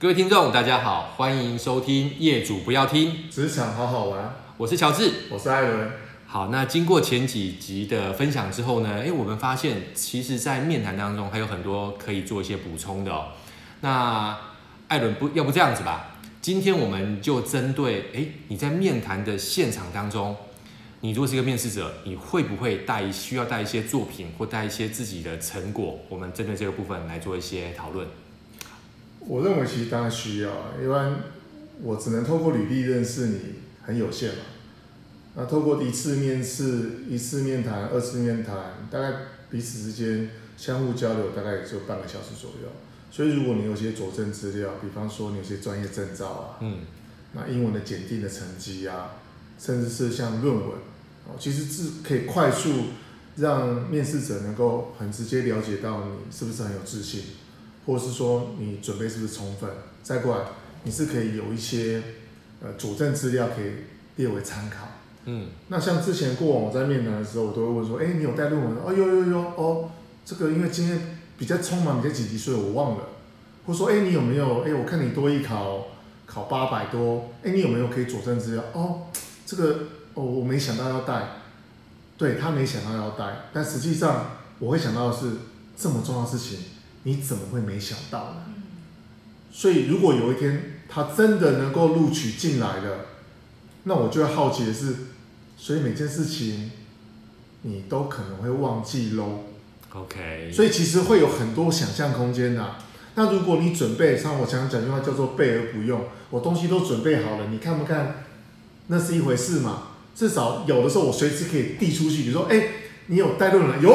各位听众，大家好，欢迎收听《业主不要听职场好好玩》，我是乔治，我是艾伦。好，那经过前几集的分享之后呢，诶，我们发现其实在面谈当中还有很多可以做一些补充的哦。那艾伦不要不这样子吧？今天我们就针对诶，你在面谈的现场当中。你如果是一个面试者，你会不会带需要带一些作品或带一些自己的成果？我们针对这个部分来做一些讨论。我认为其实当然需要，一般我只能透过履历认识你，很有限嘛。那透过一次面试、一次面谈、二次面谈，大概彼此之间相互交流，大概也就半个小时左右。所以如果你有些佐证资料，比方说你有些专业证照啊，嗯，那英文的检定的成绩啊，甚至是像论文。其实是可以快速让面试者能够很直接了解到你是不是很有自信，或者是说你准备是不是充分。再过来，你是可以有一些呃佐证资料可以列为参考。嗯，那像之前过往我在面谈的时候，我都会问说：哎，你有带论文？哦，有有有哦，这个因为今天比较匆忙，比较紧急，所以我忘了。或者说：哎，你有没有？哎，我看你多一考考八百多，哎，你有没有可以佐证资料？哦，这个。哦，我没想到要带，对，他没想到要带，但实际上我会想到的是这么重要的事情，你怎么会没想到呢？所以如果有一天他真的能够录取进来了，那我就会好奇的是，所以每件事情你都可能会忘记喽。OK，所以其实会有很多想象空间的。那如果你准备，像我常常讲句话叫做备而不用，我东西都准备好了，你看不看？那是一回事嘛。至少有的时候我随时可以递出去，比如说，哎，你有带论文？有，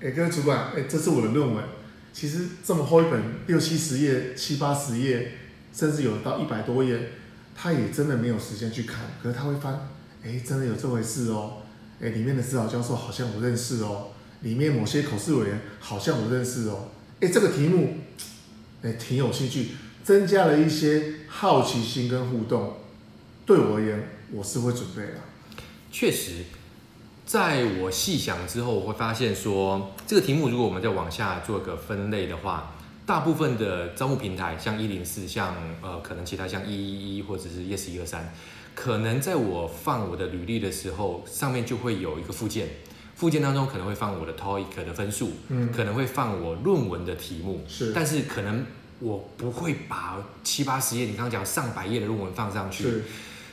哎，各位主管，哎，这是我的论文。其实这么厚一本，六七十页、七八十页，甚至有到一百多页，他也真的没有时间去看。可是他会翻，哎，真的有这回事哦。哎，里面的指导教授好像我认识哦，里面某些口试委员好像我认识哦。哎，这个题目，哎，挺有兴趣，增加了一些好奇心跟互动。对我而言，我是会准备的。确实，在我细想之后，我会发现说，这个题目如果我们再往下做个分类的话，大部分的招募平台，像一零四，像呃，可能其他像一一一或者是 Yes 一二三，可能在我放我的履历的时候，上面就会有一个附件，附件当中可能会放我的 TOEIC 的分数，嗯，可能会放我论文的题目，是，但是可能我不会把七八十页，你刚刚讲上百页的论文放上去。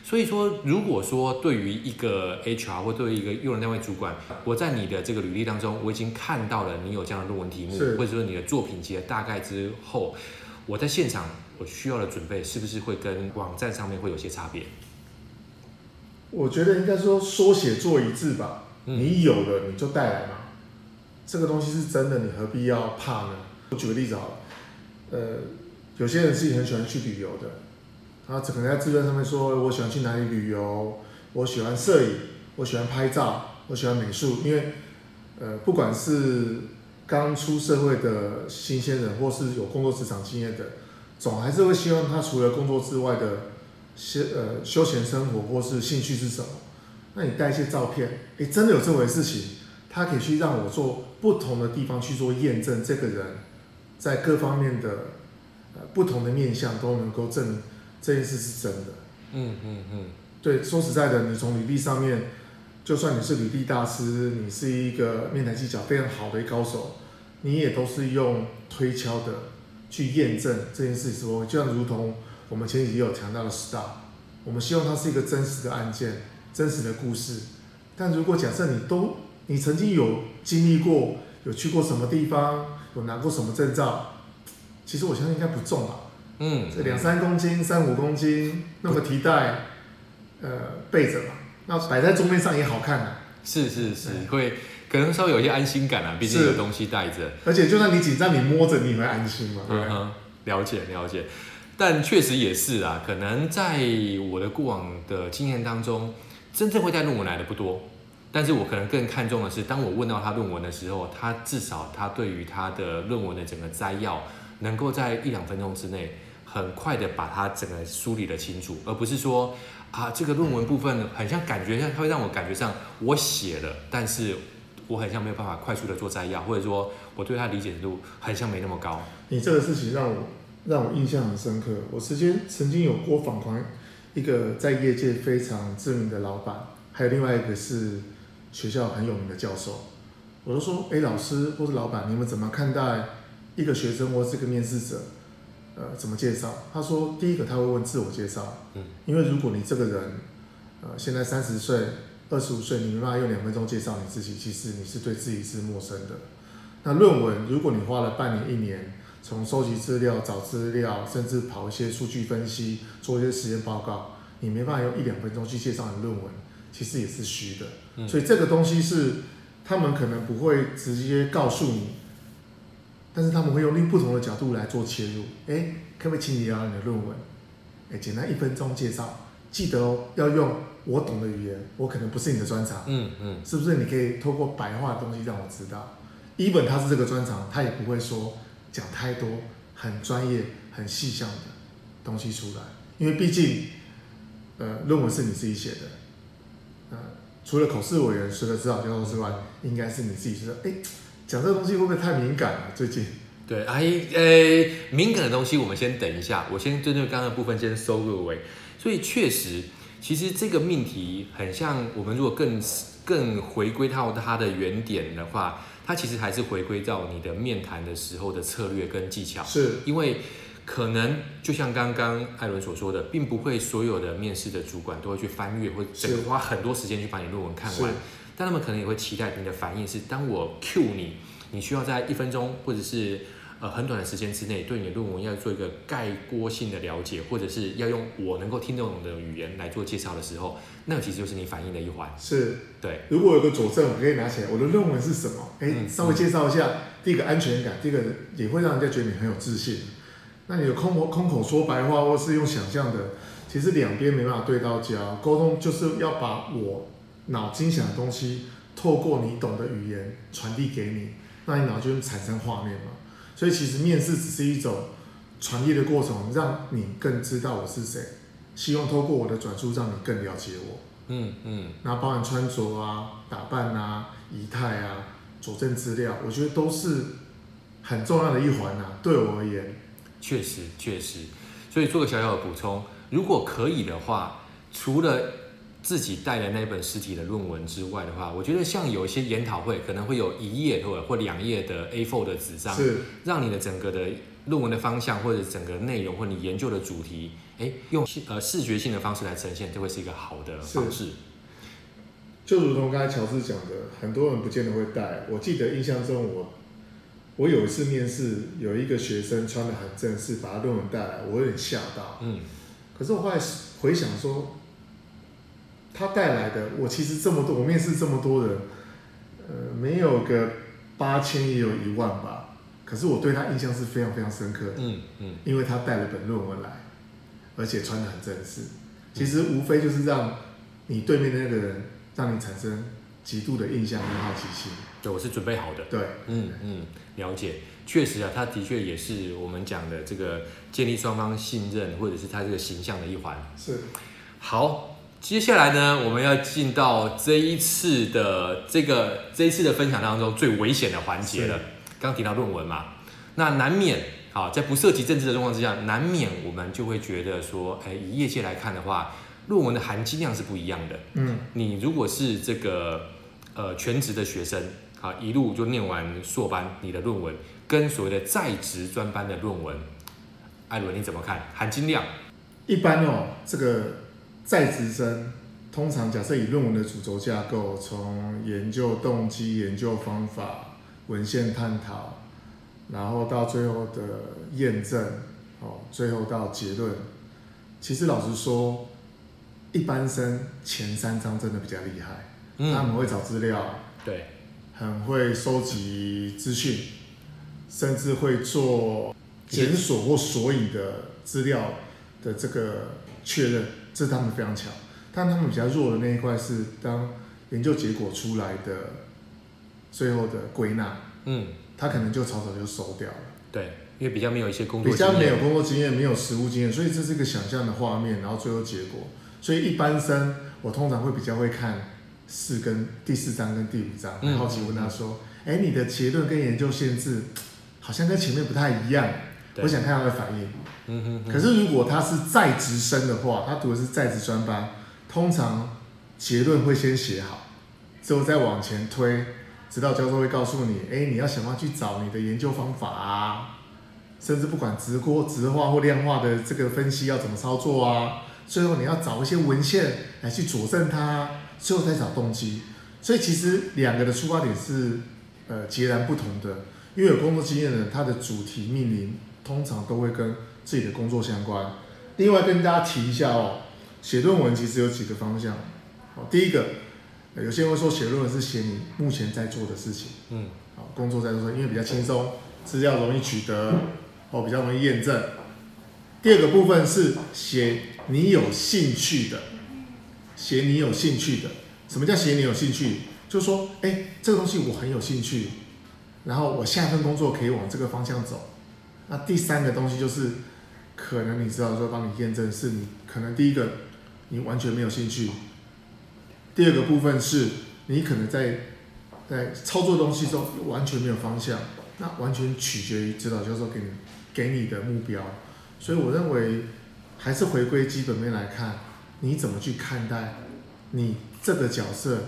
是所以说，如果说对于一个 HR 或对于一个用人单位主管，我在你的这个履历当中，我已经看到了你有这样的论文题目，或者说你的作品集的大概之后，我在现场我需要的准备是不是会跟网站上面会有些差别？我觉得应该说说写做一致吧，你有了你就带来嘛，这个东西是真的，你何必要怕呢？我举个例子好了，呃，有些人自己很喜欢去旅游的。啊，可能在自传上面说，我喜欢去哪里旅游，我喜欢摄影，我喜欢拍照，我喜欢美术。因为，呃，不管是刚出社会的新鲜人，或是有工作职场经验的，总还是会希望他除了工作之外的休呃休闲生活或是兴趣是什么？那你带一些照片，诶，真的有这回事情，他可以去让我做不同的地方去做验证，这个人在各方面的呃不同的面向都能够证。这件事是真的，嗯嗯嗯，对，说实在的，你从履历上面，就算你是履历大师，你是一个面谈技巧非常好的一高手，你也都是用推敲的去验证这件事情。就像如同我们前几集有强调的 STAR，我们希望它是一个真实的案件、真实的故事。但如果假设你都你曾经有经历过，有去过什么地方，有拿过什么证照，其实我相信应该不重啊。嗯，这两三公斤、三五公斤，那么提袋，呃，背着嘛，那摆在桌面上也好看啊。是是是，会可能稍微有一些安心感啊，毕竟有东西带着。而且就算你紧张，你摸着你也会安心嘛。嗯哼，了解了解。但确实也是啊，可能在我的过往的经验当中，真正会带论文来的不多。但是我可能更看重的是，当我问到他论文的时候，他至少他对于他的论文的整个摘要，能够在一两分钟之内。很快的把它整个梳理的清楚，而不是说啊，这个论文部分很像感觉像，它会让我感觉上我写了，但是我很像没有办法快速的做摘要，或者说我对它理解度很像没那么高。你这个事情让我让我印象很深刻。我之前曾经有过访谈一个在业界非常知名的老板，还有另外一个是学校很有名的教授。我都说，哎，老师或是老板，你们怎么看待一个学生或是个面试者？呃，怎么介绍？他说，第一个他会问自我介绍，嗯，因为如果你这个人，呃，现在三十岁、二十五岁，你没办法用两分钟介绍你自己，其实你是对自己是陌生的。那论文，如果你花了半年、一年，从收集资料、找资料，甚至跑一些数据分析、做一些实验报告，你没办法用一两分钟去介绍你论文，其实也是虚的。嗯，所以这个东西是他们可能不会直接告诉你，但是他们会用另不同的角度来做切入。哎，可不可以请你聊你的论文？哎，简单一分钟介绍，记得哦，要用我懂的语言，我可能不是你的专长。嗯嗯，是不是？你可以透过白话的东西让我知道。一本他是这个专长，他也不会说讲太多很专业、很细项的东西出来，因为毕竟，呃，论文是你自己写的，呃，除了口试委员、除了指导教授之外，应该是你自己说，哎，讲这个东西会不会太敏感了？最近，对，哎，哎，敏感的东西我们先等一下，我先针对刚刚的部分先收个尾。所以确实，其实这个命题很像我们如果更更回归到它的原点的话。它其实还是回归到你的面谈的时候的策略跟技巧，是因为可能就像刚刚艾伦所说的，并不会所有的面试的主管都会去翻阅或花很多时间去把你论文看完，但他们可能也会期待你的反应是，当我 cue 你，你需要在一分钟或者是。呃，很短的时间之内，对你的论文要做一个概括性的了解，或者是要用我能够听得懂的语言来做介绍的时候，那其实就是你反应的一环。是，对。如果有个佐证，我可以拿起来，我的论文是什么？哎，稍微介绍一下。嗯、第一个安全感，第一个也会让人家觉得你很有自信。那你的空口空口说白话，或是用想象的，其实两边没办法对到焦。沟通就是要把我脑筋想的东西，透过你懂的语言传递给你，那你脑就会产生画面嘛。所以其实面试只是一种传递的过程，让你更知道我是谁。希望透过我的转述，让你更了解我。嗯嗯。那包含穿着啊、打扮啊、仪态啊、佐证资料，我觉得都是很重要的一环啊。对我而言，确实确实。所以做个小小的补充，如果可以的话，除了自己带的那本实体的论文之外的话，我觉得像有一些研讨会可能会有一页或者或两页的 A4 的纸张，是让你的整个的论文的方向或者整个内容或你研究的主题，哎，用呃视觉性的方式来呈现，就会是一个好的方式。就如同刚才乔治讲的，很多人不见得会带。我记得印象中我，我我有一次面试，有一个学生穿的很正式，把他论文带来，我有点吓到。嗯，可是我后来回想说。他带来的，我其实这么多，我面试这么多人，呃，没有个八千也有一万吧。可是我对他印象是非常非常深刻的，嗯嗯，因为他带了本论文来，而且穿的很正式。其实无非就是让你对面的那个人，让你产生极度的印象跟好奇心。对，我是准备好的。对，嗯嗯，了解。确实啊，他的确也是我们讲的这个建立双方信任，或者是他这个形象的一环。是，好。接下来呢，我们要进到这一次的这个这一次的分享当中最危险的环节了。刚提到论文嘛，那难免啊，在不涉及政治的状况之下，难免我们就会觉得说，哎，以业界来看的话，论文的含金量是不一样的。嗯，你如果是这个呃全职的学生啊，一路就念完硕班，你的论文跟所谓的在职专班的论文，艾伦你怎么看含金量？一般哦，这个。在职生通常假设以论文的主轴架构，从研究动机、研究方法、文献探讨，然后到最后的验证，哦，最后到结论。其实老实说，一般生前三章真的比较厉害，嗯，他们会找资料，对，很会收集资讯，甚至会做检索或索引的资料的这个确认。这是他们非常强，但他们比较弱的那一块是当研究结果出来的最后的归纳，嗯，他可能就草草就收掉了。对，因为比较没有一些工作，比较没有工作经验，没有实务经验，所以这是一个想象的画面，然后最后结果。所以一般生我通常会比较会看四跟第四章跟第五章，好奇问他说：“哎、嗯，你的结论跟研究限制好像跟前面不太一样。”我想看他的反应。嗯哼哼。可是如果他是在职生的话，他读的是在职专班，通常结论会先写好，之后再往前推，直到教授会告诉你，哎，你要想办法去找你的研究方法啊，甚至不管直锅直化或量化的这个分析要怎么操作啊，最后你要找一些文献来去佐证它，最后再找动机。所以其实两个的出发点是呃截然不同的，因为有工作经验的人，他的主题命名通常都会跟自己的工作相关。另外跟大家提一下哦，写论文其实有几个方向。哦，第一个，有些人会说写论文是写你目前在做的事情，嗯，好，工作在做，因为比较轻松，资料容易取得，哦，比较容易验证。第二个部分是写你有兴趣的，写你有兴趣的。什么叫写你有兴趣？就是说，哎，这个东西我很有兴趣，然后我下一份工作可以往这个方向走。那第三个东西就是，可能你知道说帮你验证是你可能第一个你完全没有兴趣，第二个部分是你可能在在操作东西中完全没有方向，那完全取决于指导教授给你给你的目标。所以我认为还是回归基本面来看，你怎么去看待你。这个角色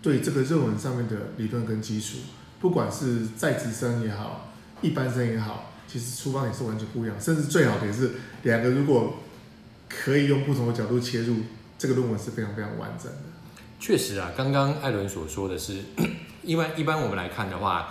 对这个论文上面的理论跟基础，不管是在职生也好，一般生也好，其实出发点是完全不一样。甚至最好的也是两个如果可以用不同的角度切入，这个论文是非常非常完整的。确实啊，刚刚艾伦所说的是，一般一般我们来看的话，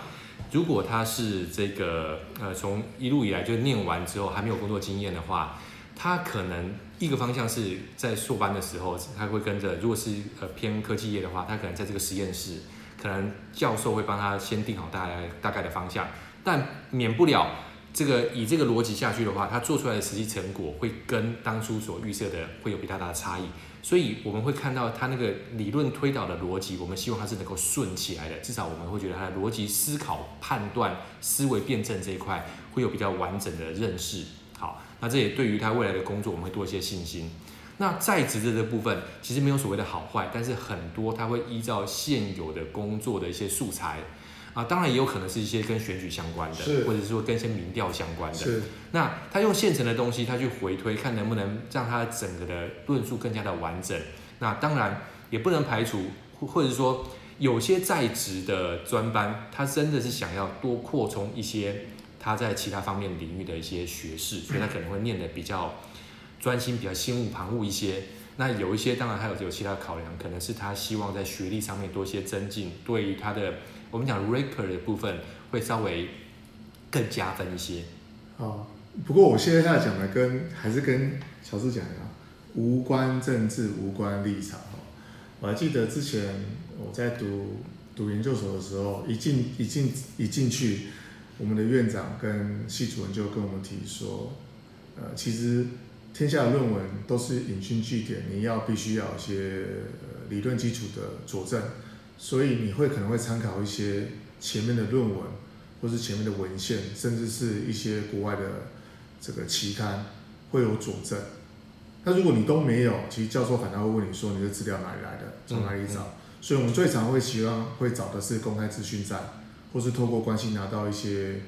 如果他是这个呃从一路以来就念完之后还没有工作经验的话，他可能。一个方向是在硕班的时候，他会跟着；如果是呃偏科技业的话，他可能在这个实验室，可能教授会帮他先定好大概大概的方向，但免不了这个以这个逻辑下去的话，他做出来的实际成果会跟当初所预设的会有比较大的差异。所以我们会看到他那个理论推导的逻辑，我们希望他是能够顺起来的，至少我们会觉得他的逻辑思考、判断、思维辩证这一块会有比较完整的认识。好。那这也对于他未来的工作，我们会多一些信心。那在职的这部分，其实没有所谓的好坏，但是很多他会依照现有的工作的一些素材啊，当然也有可能是一些跟选举相关的，或者是说跟一些民调相关的。是。那他用现成的东西，他去回推，看能不能让他整个的论述更加的完整。那当然也不能排除，或者说有些在职的专班，他真的是想要多扩充一些。他在其他方面领域的一些学识，所以他可能会念的比较专心，比较心无旁骛一些。那有一些当然还有有其他考量，可能是他希望在学历上面多一些增进，对于他的我们讲 rapper 的部分会稍微更加分一些。哦，不过我现在在讲的跟还是跟乔治讲的无关政治，无关立场。我还记得之前我在读读研究所的时候，一进一进一进去。我们的院长跟系主任就跟我们提说，呃，其实天下的论文都是引经据典，你要必须要有一些理论基础的佐证，所以你会可能会参考一些前面的论文，或是前面的文献，甚至是一些国外的这个期刊会有佐证。那如果你都没有，其实教授反倒会问你说，你的资料哪里来的，从哪里找？嗯嗯、所以我们最常会希望会找的是公开资讯站。或是透过关系拿到一些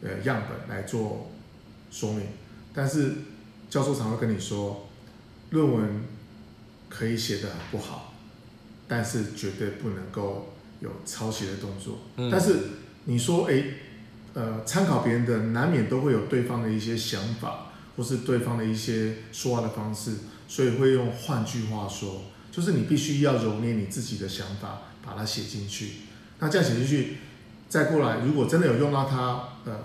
呃样本来做说明，但是教授常会跟你说，论文可以写得很不好，但是绝对不能够有抄袭的动作。嗯、但是你说哎，呃，参考别人的，难免都会有对方的一些想法，或是对方的一些说话的方式，所以会用换句话说，就是你必须要揉捏你自己的想法，把它写进去。那这样写进去。再过来，如果真的有用到它，呃，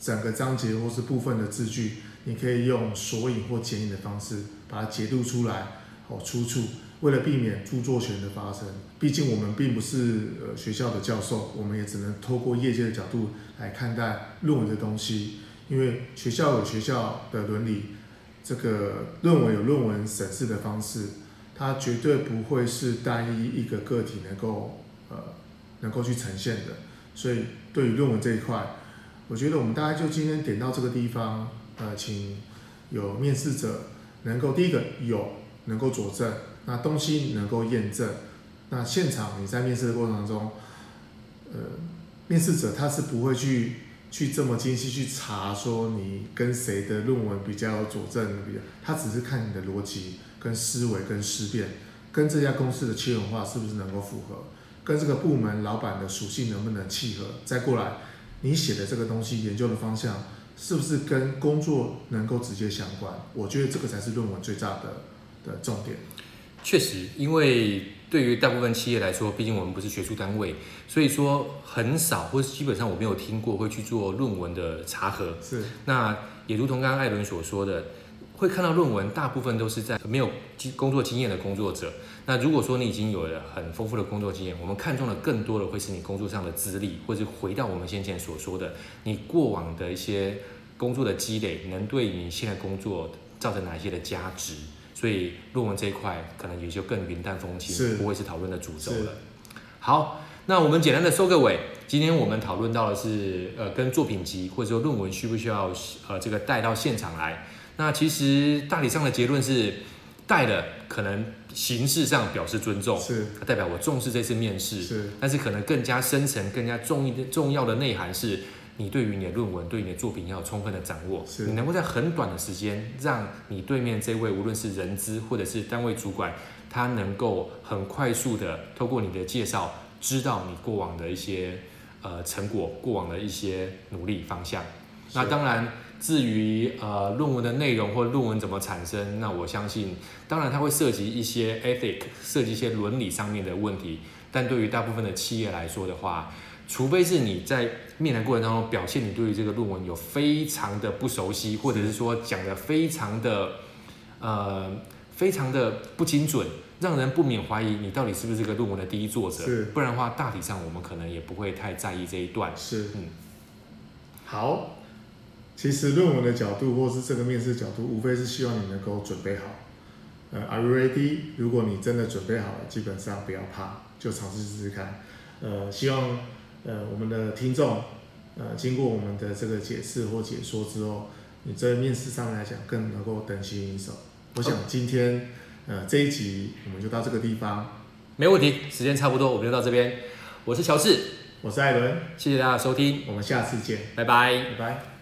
整个章节或是部分的字句，你可以用索引或剪影的方式把它截录出来，好出处。为了避免著作权的发生，毕竟我们并不是呃学校的教授，我们也只能透过业界的角度来看待论文的东西。因为学校有学校的伦理，这个论文有论文审视的方式，它绝对不会是单一一个个体能够呃能够去呈现的。所以，对于论文这一块，我觉得我们大概就今天点到这个地方。呃，请有面试者能够第一个有能够佐证，那东西能够验证。那现场你在面试的过程当中，呃，面试者他是不会去去这么精细去查说你跟谁的论文比较有佐证，比较，他只是看你的逻辑跟思维跟思辨，跟这家公司的企业文化是不是能够符合，跟这个部门老板的属性能不能契合，再过来你写的这个东西研究的方向是不是跟工作能够直接相关？我觉得这个才是论文最大的的重点。确实，因为。对于大部分企业来说，毕竟我们不是学术单位，所以说很少，或是基本上我没有听过会去做论文的查核。是，那也如同刚刚艾伦所说的，会看到论文，大部分都是在没有工作经验的工作者。那如果说你已经有了很丰富的工作经验，我们看中的更多的会是你工作上的资历，或者回到我们先前所说的，你过往的一些工作的积累，能对你现在工作造成哪一些的价值。所以论文这一块可能也就更云淡风轻，不会是讨论的主轴了。好，那我们简单的收个尾。今天我们讨论到的是，呃，跟作品集或者说论文需不需要，呃，这个带到现场来。那其实大体上的结论是，带的可能形式上表示尊重，是代表我重视这次面试，是，但是可能更加深层、更加重一重要的内涵是。你对于你的论文，对于你的作品要有充分的掌握，你能够在很短的时间，让你对面这位无论是人资或者是单位主管，他能够很快速的透过你的介绍，知道你过往的一些呃成果，过往的一些努力方向。那当然，至于呃论文的内容或论文怎么产生，那我相信，当然它会涉及一些 ethic，涉及一些伦理上面的问题，但对于大部分的企业来说的话，除非是你在面谈过程当中表现你对于这个论文有非常的不熟悉，或者是说讲的非常的呃非常的不精准，让人不免怀疑你到底是不是这个论文的第一作者。是，不然的话，大体上我们可能也不会太在意这一段。是，嗯，好，其实论文的角度或是这个面试角度，无非是希望你能够准备好。呃，Are you ready？如果你真的准备好了，基本上不要怕，就尝试试试看。呃，希望。呃，我们的听众，呃，经过我们的这个解释或解说之后，你在面试上来讲更能够得心应手。我想今天，呃，这一集我们就到这个地方，没问题，时间差不多，我们就到这边。我是乔治，我是艾伦，谢谢大家收听，我们下次见，拜拜，拜拜。